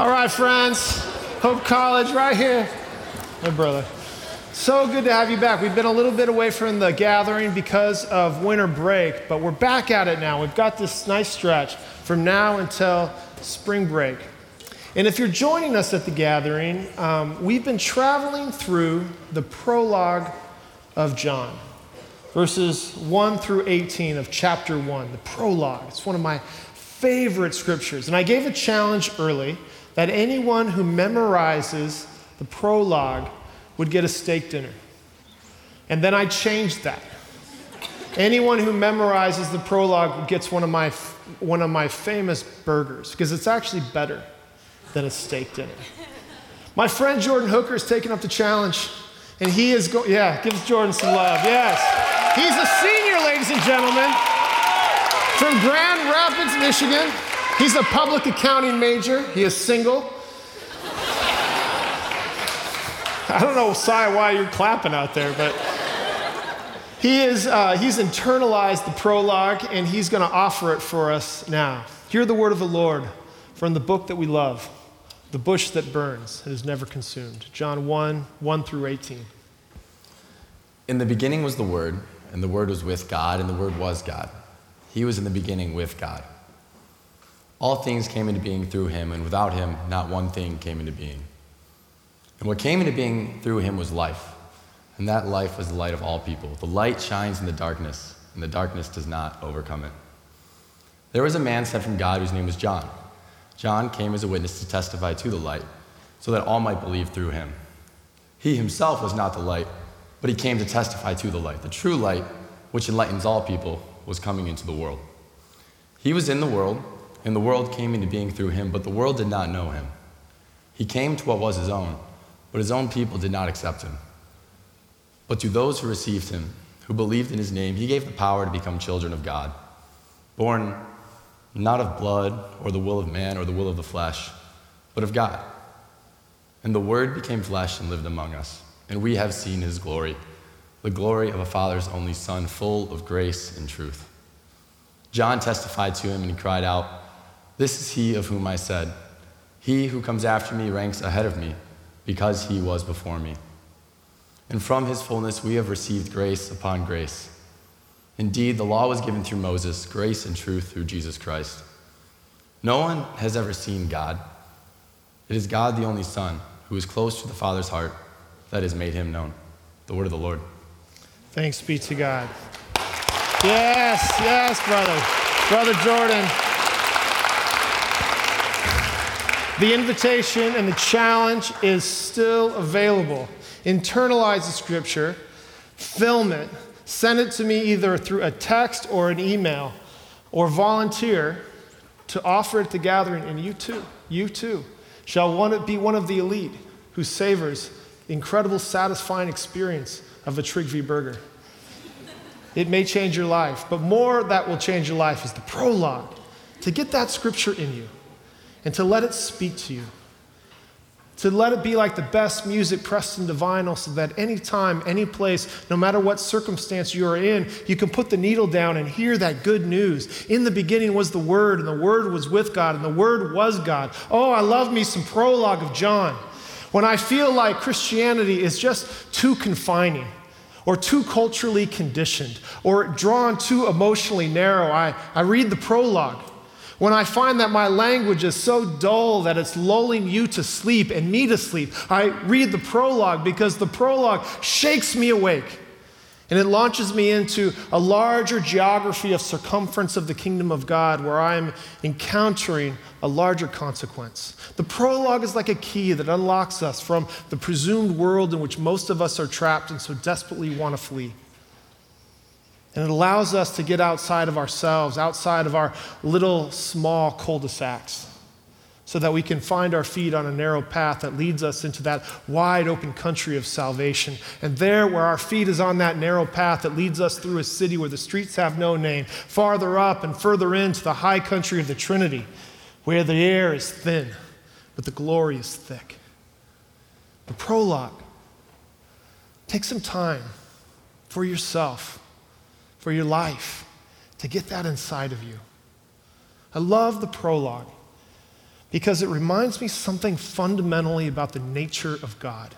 All right, friends. Hope College, right here. My brother. So good to have you back. We've been a little bit away from the gathering because of winter break, but we're back at it now. We've got this nice stretch from now until spring break. And if you're joining us at the gathering, um, we've been traveling through the prologue of John, verses 1 through 18 of chapter 1, the prologue. It's one of my favorite scriptures. And I gave a challenge early that anyone who memorizes the prologue would get a steak dinner. And then I changed that. Anyone who memorizes the prologue gets one of my, one of my famous burgers, because it's actually better than a steak dinner. My friend Jordan Hooker is taking up the challenge, and he is going, yeah, give Jordan some love, yes. He's a senior, ladies and gentlemen, from Grand Rapids, Michigan. He's a public accounting major. He is single. I don't know, Sai, why you're clapping out there, but he is, uh, he's internalized the prologue and he's going to offer it for us now. Hear the word of the Lord from the book that we love, The Bush That Burns and Is Never Consumed. John 1 1 through 18. In the beginning was the Word, and the Word was with God, and the Word was God. He was in the beginning with God. All things came into being through him, and without him, not one thing came into being. And what came into being through him was life, and that life was the light of all people. The light shines in the darkness, and the darkness does not overcome it. There was a man sent from God whose name was John. John came as a witness to testify to the light, so that all might believe through him. He himself was not the light, but he came to testify to the light. The true light, which enlightens all people, was coming into the world. He was in the world and the world came into being through him, but the world did not know him. He came to what was his own, but his own people did not accept him. But to those who received him, who believed in his name, he gave the power to become children of God, born not of blood or the will of man or the will of the flesh, but of God. And the Word became flesh and lived among us, and we have seen his glory, the glory of a Father's only Son, full of grace and truth. John testified to him, and he cried out, this is he of whom I said, He who comes after me ranks ahead of me, because he was before me. And from his fullness we have received grace upon grace. Indeed, the law was given through Moses, grace and truth through Jesus Christ. No one has ever seen God. It is God, the only Son, who is close to the Father's heart, that has made him known. The word of the Lord. Thanks be to God. Yes, yes, brother. Brother Jordan. The invitation and the challenge is still available. Internalize the scripture, film it, send it to me either through a text or an email, or volunteer to offer it at the gathering, and you too, you too, shall one, be one of the elite who savors the incredible, satisfying experience of a Trigg burger. It may change your life, but more that will change your life is the prologue to get that scripture in you and to let it speak to you. To let it be like the best music pressed into vinyl so that anytime, any place, no matter what circumstance you are in, you can put the needle down and hear that good news. In the beginning was the Word, and the Word was with God, and the Word was God. Oh, I love me some prologue of John. When I feel like Christianity is just too confining or too culturally conditioned or drawn too emotionally narrow, I, I read the prologue when I find that my language is so dull that it's lulling you to sleep and me to sleep, I read the prologue because the prologue shakes me awake. And it launches me into a larger geography of circumference of the kingdom of God where I'm encountering a larger consequence. The prologue is like a key that unlocks us from the presumed world in which most of us are trapped and so desperately want to flee. And it allows us to get outside of ourselves, outside of our little small cul de sacs, so that we can find our feet on a narrow path that leads us into that wide open country of salvation. And there, where our feet is on that narrow path that leads us through a city where the streets have no name, farther up and further into the high country of the Trinity, where the air is thin, but the glory is thick. The prologue. Take some time for yourself for your life, to get that inside of you. I love the prologue because it reminds me something fundamentally about the nature of God.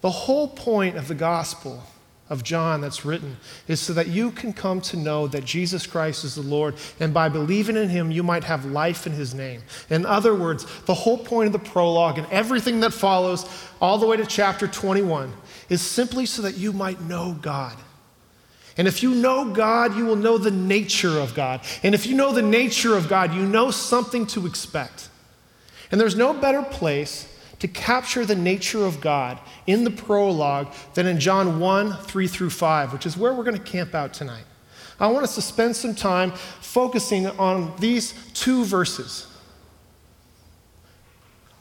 The whole point of the gospel of John that's written is so that you can come to know that Jesus Christ is the Lord, and by believing in him, you might have life in his name. In other words, the whole point of the prologue and everything that follows, all the way to chapter 21, is simply so that you might know God. And if you know God, you will know the nature of God. And if you know the nature of God, you know something to expect. And there's no better place to capture the nature of God in the prologue than in John 1 3 through 5, which is where we're going to camp out tonight. I want us to spend some time focusing on these two verses.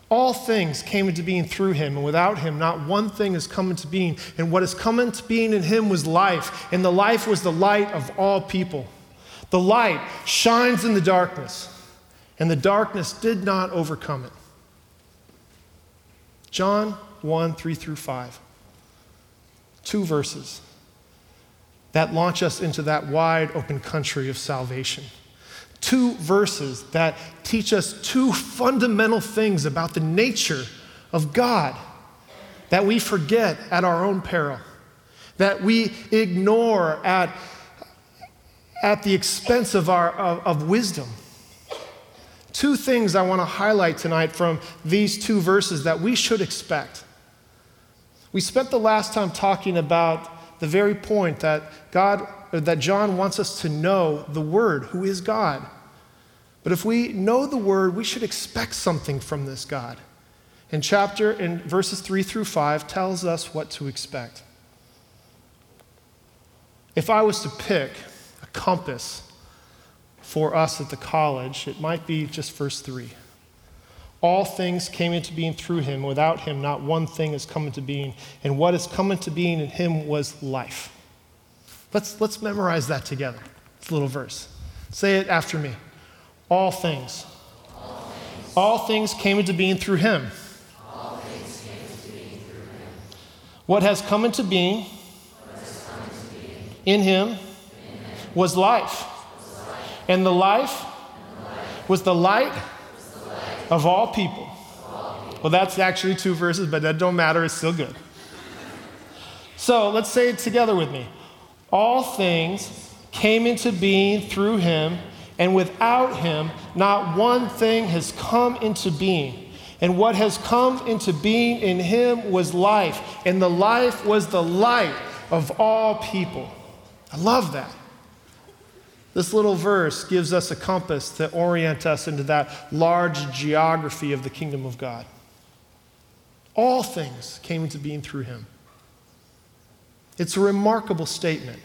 All things came into being through him, and without him, not one thing has come into being. And what has come into being in him was life, and the life was the light of all people. The light shines in the darkness, and the darkness did not overcome it. John 1 3 through 5. Two verses that launch us into that wide open country of salvation two verses that teach us two fundamental things about the nature of God that we forget at our own peril, that we ignore at, at the expense of, our, of, of wisdom. Two things I want to highlight tonight from these two verses that we should expect. We spent the last time talking about the very point that God that John wants us to know the Word, who is God. But if we know the Word, we should expect something from this God. And chapter in verses 3 through 5 tells us what to expect. If I was to pick a compass for us at the college, it might be just verse 3. All things came into being through him. Without him, not one thing has come into being. And what has come into being in him was life. Let's, let's memorize that together. It's a little verse. Say it after me. All things. All things, All things came into being through him. What has come into being, in, him was life. And the life, was the light, of all people. Well, that's actually two verses, but that don't matter. It's still good. so let's say it together with me. All things came into being through him, and without him, not one thing has come into being. And what has come into being in him was life, and the life was the light of all people. I love that. This little verse gives us a compass to orient us into that large geography of the kingdom of God. All things came into being through him. It's a remarkable statement.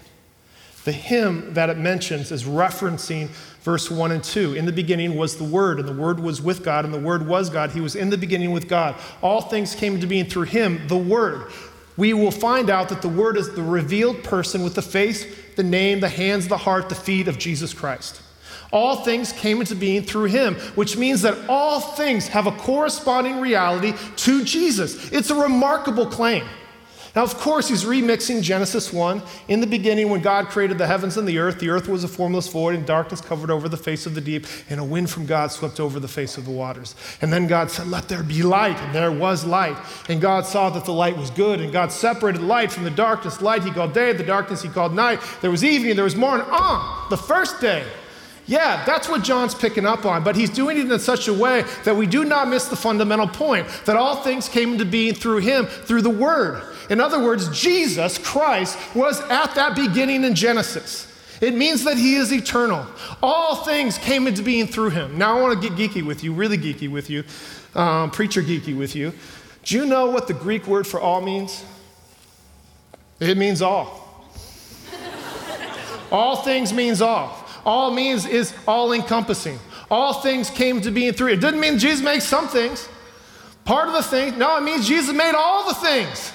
The hymn that it mentions is referencing verse 1 and 2. In the beginning was the Word, and the Word was with God, and the Word was God. He was in the beginning with God. All things came into being through him, the Word. We will find out that the Word is the revealed person with the face, the name, the hands, the heart, the feet of Jesus Christ. All things came into being through him, which means that all things have a corresponding reality to Jesus. It's a remarkable claim. Now, of course, he's remixing Genesis 1. In the beginning, when God created the heavens and the earth, the earth was a formless void, and darkness covered over the face of the deep, and a wind from God swept over the face of the waters. And then God said, Let there be light, and there was light. And God saw that the light was good, and God separated light from the darkness. Light he called day, the darkness he called night. There was evening, there was morning. Ah, the first day. Yeah, that's what John's picking up on, but he's doing it in such a way that we do not miss the fundamental point that all things came into being through him, through the Word. In other words, Jesus Christ was at that beginning in Genesis. It means that he is eternal. All things came into being through him. Now, I want to get geeky with you, really geeky with you, um, preacher geeky with you. Do you know what the Greek word for all means? It means all. all things means all. All means is all encompassing. All things came to being through. It doesn't mean Jesus made some things. Part of the thing, no, it means Jesus made all the things.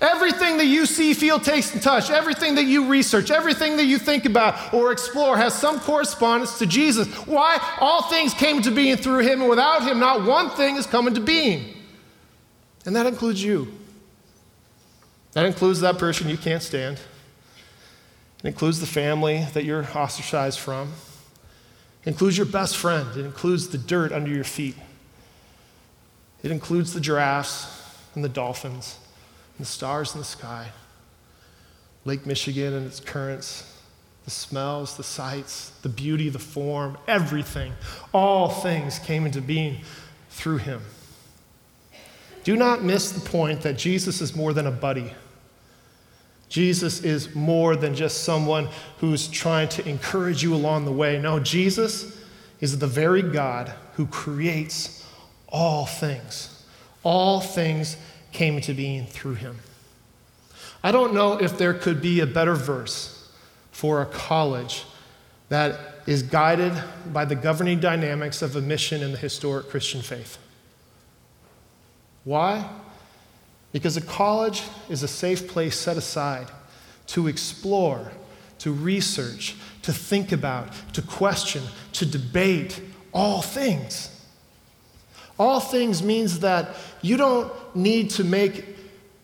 Everything that you see, feel, taste, and touch, everything that you research, everything that you think about or explore has some correspondence to Jesus. Why? All things came to being through him, and without him, not one thing has come to being. And that includes you. That includes that person you can't stand. It includes the family that you're ostracized from. It includes your best friend. It includes the dirt under your feet. It includes the giraffes and the dolphins and the stars in the sky, Lake Michigan and its currents, the smells, the sights, the beauty, the form, everything. All things came into being through him. Do not miss the point that Jesus is more than a buddy. Jesus is more than just someone who's trying to encourage you along the way. No, Jesus is the very God who creates all things. All things came into being through him. I don't know if there could be a better verse for a college that is guided by the governing dynamics of a mission in the historic Christian faith. Why? Because a college is a safe place set aside to explore, to research, to think about, to question, to debate all things. All things means that you don't need to make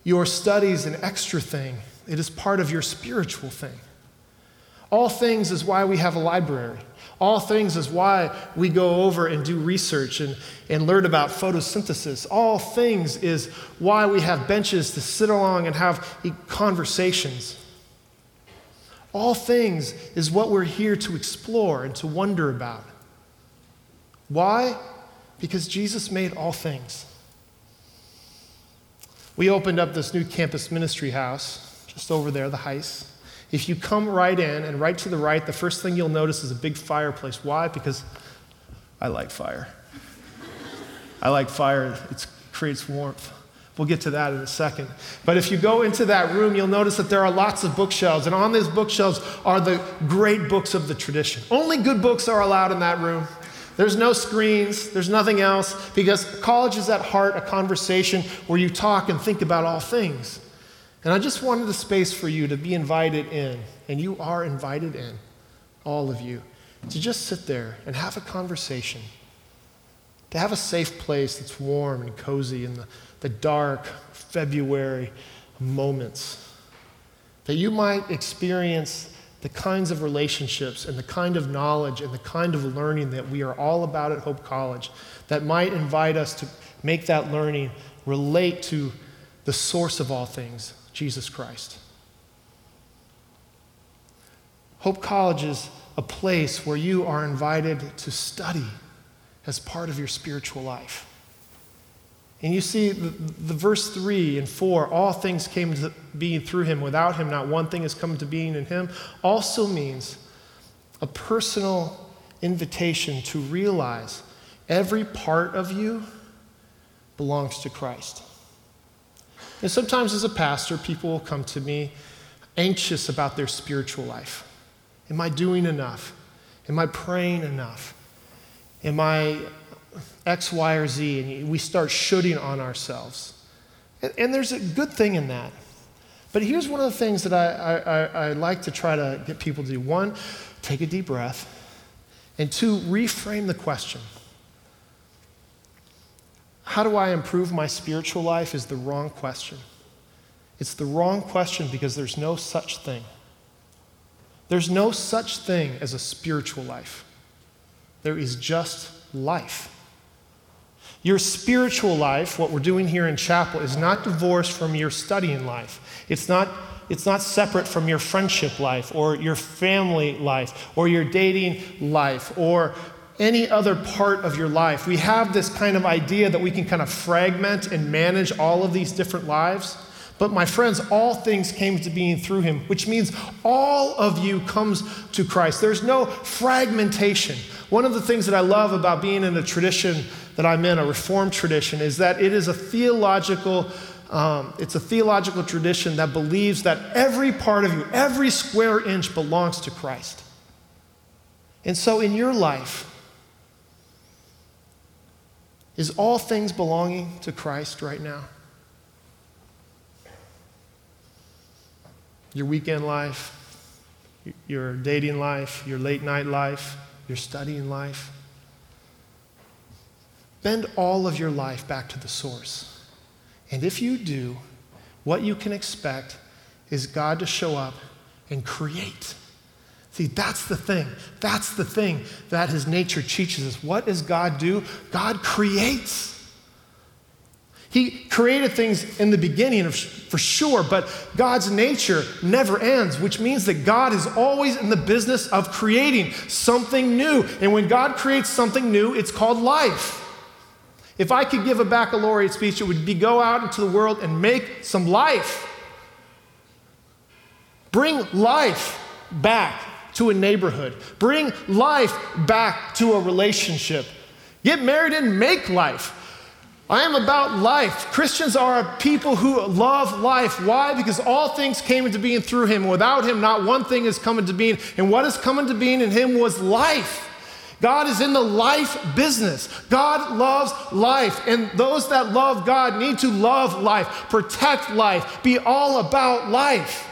your studies an extra thing, it is part of your spiritual thing. All things is why we have a library. All things is why we go over and do research and, and learn about photosynthesis. All things is why we have benches to sit along and have conversations. All things is what we're here to explore and to wonder about. Why? Because Jesus made all things. We opened up this new campus ministry house just over there, the Heist. If you come right in and right to the right, the first thing you'll notice is a big fireplace. Why? Because I like fire. I like fire, it creates warmth. We'll get to that in a second. But if you go into that room, you'll notice that there are lots of bookshelves, and on these bookshelves are the great books of the tradition. Only good books are allowed in that room. There's no screens, there's nothing else, because college is at heart a conversation where you talk and think about all things. And I just wanted a space for you to be invited in, and you are invited in, all of you, to just sit there and have a conversation, to have a safe place that's warm and cozy in the, the dark February moments, that you might experience the kinds of relationships and the kind of knowledge and the kind of learning that we are all about at Hope College that might invite us to make that learning relate to the source of all things, Jesus Christ. Hope College is a place where you are invited to study as part of your spiritual life. And you see the, the, verse 3 and 4, all things came to being through him. Without him, not one thing has come to being in him, also means a personal invitation to realize every part of you belongs to Christ. And sometimes as a pastor, people will come to me anxious about their spiritual life. Am I doing enough? Am I praying enough? Am I X, Y, or Z, and we start shooting on ourselves. And, and there's a good thing in that. But here's one of the things that I, I, I, like to try to get people to do one, take a deep breath, and two, reframe the question. How do I improve my spiritual life is the wrong question. It's the wrong question because there's no such thing. There's no such thing as a spiritual life. There is just life. Your spiritual life, what we're doing here in chapel, is not divorced from your studying life. It's not, it's not separate from your friendship life or your family life or your dating life or any other part of your life. We have this kind of idea that we can kind of fragment and manage all of these different lives. But my friends, all things came to being through him, which means all of you comes to Christ. There's no fragmentation. One of the things that I love about being in a tradition that I'm in, a Reformed tradition, is that it is a theological, um, it's a theological tradition that believes that every part of you, every square inch belongs to Christ. And so in your life, is all things belonging to Christ right now? Your weekend life, your dating life, your late night life, your studying life. Bend all of your life back to the source. And if you do, what you can expect is God to show up and create See, that's the thing. That's the thing that his nature teaches us. What does God do? God creates. He created things in the beginning, for sure, but God's nature never ends, which means that God is always in the business of creating something new. And when God creates something new, it's called life. If I could give a baccalaureate speech, it would be go out into the world and make some life. Bring life back to a neighborhood. Bring life back to a relationship. Get married and make life. I am about life. Christians are a people who love life. Why? Because all things came into being through him. Without him, not one thing has come into being. And what has come into being in him was life. God is in the life business. God loves life. And those that love God need to love life, protect life, be all about life.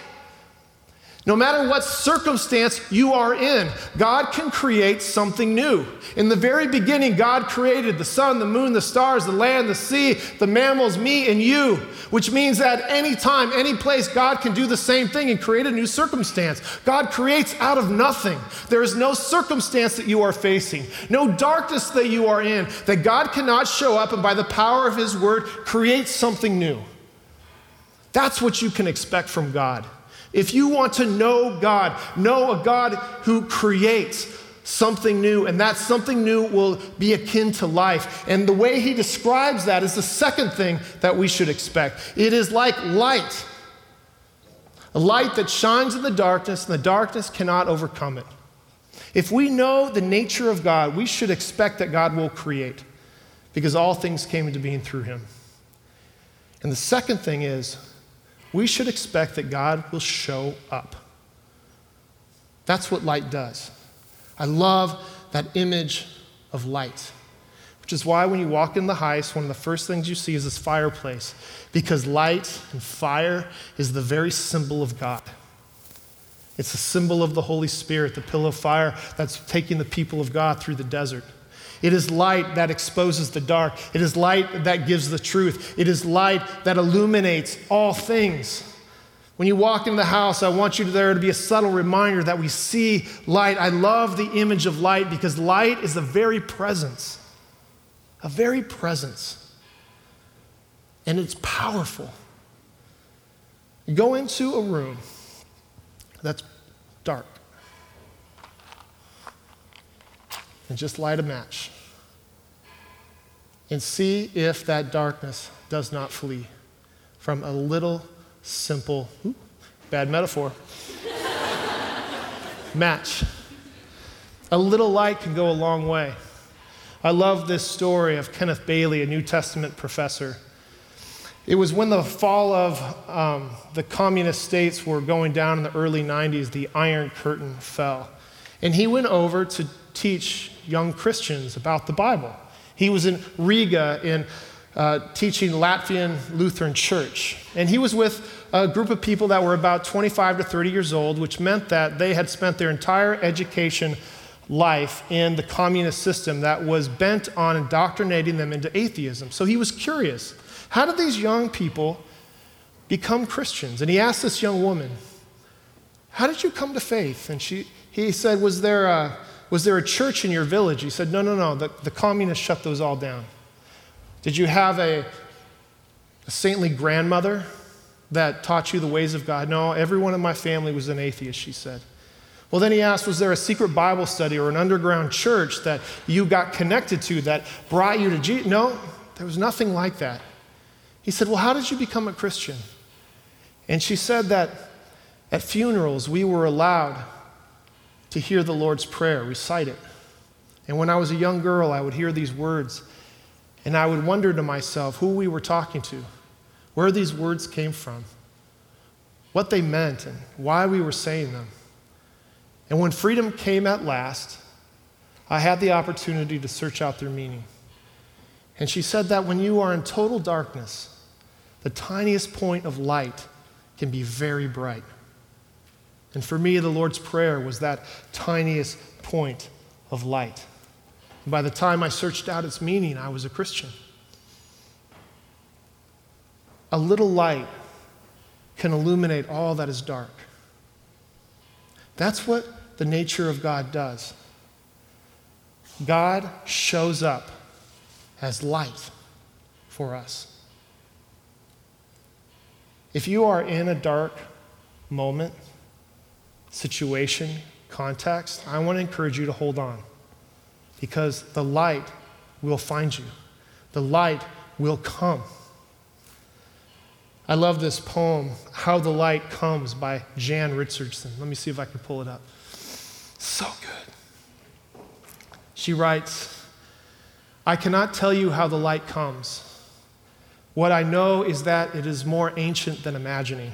No matter what circumstance you are in, God can create something new. In the very beginning, God created the sun, the moon, the stars, the land, the sea, the mammals, me, and you, which means that any time, any place, God can do the same thing and create a new circumstance. God creates out of nothing. There is no circumstance that you are facing, no darkness that you are in, that God cannot show up and by the power of His word create something new. That's what you can expect from God. If you want to know God, know a God who creates something new, and that something new will be akin to life. And the way he describes that is the second thing that we should expect it is like light, a light that shines in the darkness, and the darkness cannot overcome it. If we know the nature of God, we should expect that God will create because all things came into being through him. And the second thing is, we should expect that God will show up. That's what light does. I love that image of light, which is why when you walk in the heist, one of the first things you see is this fireplace, because light and fire is the very symbol of God. It's a symbol of the Holy Spirit, the pillar of fire that's taking the people of God through the desert. It is light that exposes the dark. It is light that gives the truth. It is light that illuminates all things. When you walk into the house, I want you there to be a subtle reminder that we see light. I love the image of light because light is the very presence, a very presence. And it's powerful. You go into a room that's dark and just light a match and see if that darkness does not flee from a little simple, ooh, bad metaphor, match. A little light can go a long way. I love this story of Kenneth Bailey, a New Testament professor. It was when the fall of um, the communist states were going down in the early 90s, the Iron Curtain fell. And he went over to teach young Christians about the Bible. He was in Riga in uh, teaching Latvian Lutheran Church. And he was with a group of people that were about 25 to 30 years old, which meant that they had spent their entire education life in the communist system that was bent on indoctrinating them into atheism. So he was curious how did these young people become Christians? And he asked this young woman, How did you come to faith? And she, he said, Was there a was there a church in your village? He said, No, no, no. The, the communists shut those all down. Did you have a, a saintly grandmother that taught you the ways of God? No, everyone in my family was an atheist, she said. Well, then he asked, Was there a secret Bible study or an underground church that you got connected to that brought you to Jesus? No, there was nothing like that. He said, Well, how did you become a Christian? And she said that at funerals we were allowed to hear the Lord's Prayer, recite it. And when I was a young girl, I would hear these words, and I would wonder to myself who we were talking to, where these words came from, what they meant, and why we were saying them. And when freedom came at last, I had the opportunity to search out their meaning. And she said that when you are in total darkness, the tiniest point of light can be very bright. And for me, the Lord's Prayer was that tiniest point of light. And by the time I searched out its meaning, I was a Christian. A little light can illuminate all that is dark. That's what the nature of God does. God shows up as light for us. If you are in a dark moment, situation, context, I want to encourage you to hold on because the light will find you, the light will come. I love this poem, How the Light Comes by Jan Richardson. Let me see if I can pull it up. So good. She writes, I cannot tell you how the light comes. What I know is that it is more ancient than imagining,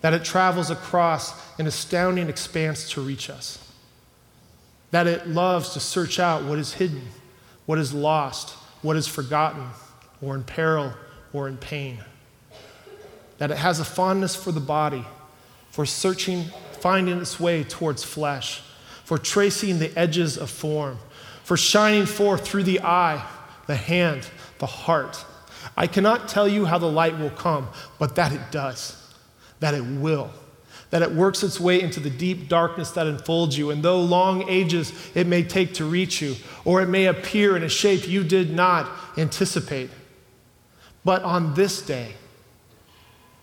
that it travels across an astounding expanse to reach us, that it loves to search out what is hidden, what is lost, what is forgotten, or in peril or in pain that it has a fondness for the body, for searching, finding its way towards flesh, for tracing the edges of form, for shining forth through the eye, the hand, the heart. I cannot tell you how the light will come, but that it does, that it will, that it works its way into the deep darkness that enfolds you. And though long ages it may take to reach you, or it may appear in a shape you did not anticipate, but on this day,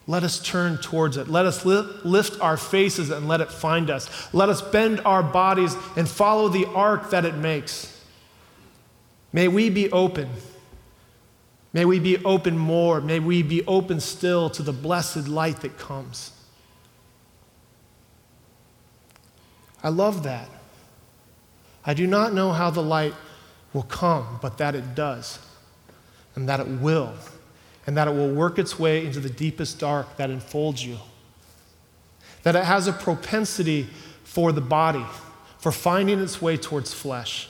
let us turn towards it. Let us lift our faces and let it find us. Let us bend our bodies and follow the arc that it makes. May we be open. May we be open more. May we be open still to the blessed light that comes. I love that. I do not know how the light will come, but that it does, and that it will and that it will work its way into the deepest dark that enfolds you. That it has a propensity for the body, for finding its way towards flesh.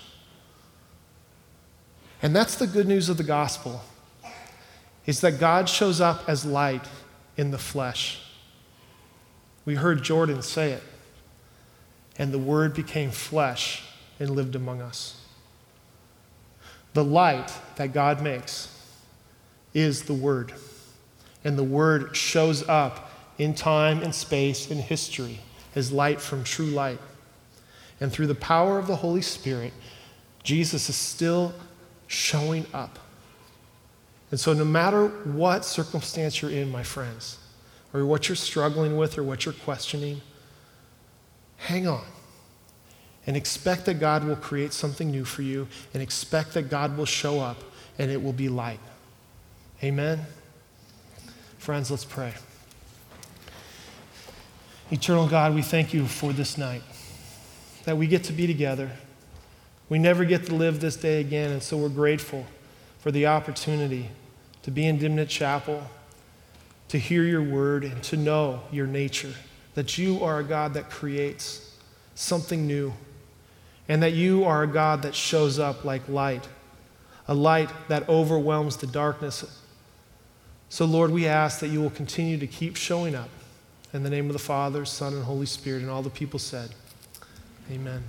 And that's the good news of the gospel. Is that God shows up as light in the flesh. We heard Jordan say it. And the word became flesh and lived among us. The light that God makes is the Word. And the Word shows up in time and space and history as light from true light. And through the power of the Holy Spirit, Jesus is still showing up. And so, no matter what circumstance you're in, my friends, or what you're struggling with or what you're questioning, hang on and expect that God will create something new for you and expect that God will show up and it will be light. Amen? Friends, let's pray. Eternal God, we thank you for this night, that we get to be together. We never get to live this day again, and so we're grateful for the opportunity to be in Dimnent Chapel, to hear your word, and to know your nature, that you are a God that creates something new, and that you are a God that shows up like light, a light that overwhelms the darkness so, Lord, we ask that you will continue to keep showing up. In the name of the Father, Son, and Holy Spirit, and all the people said, Amen.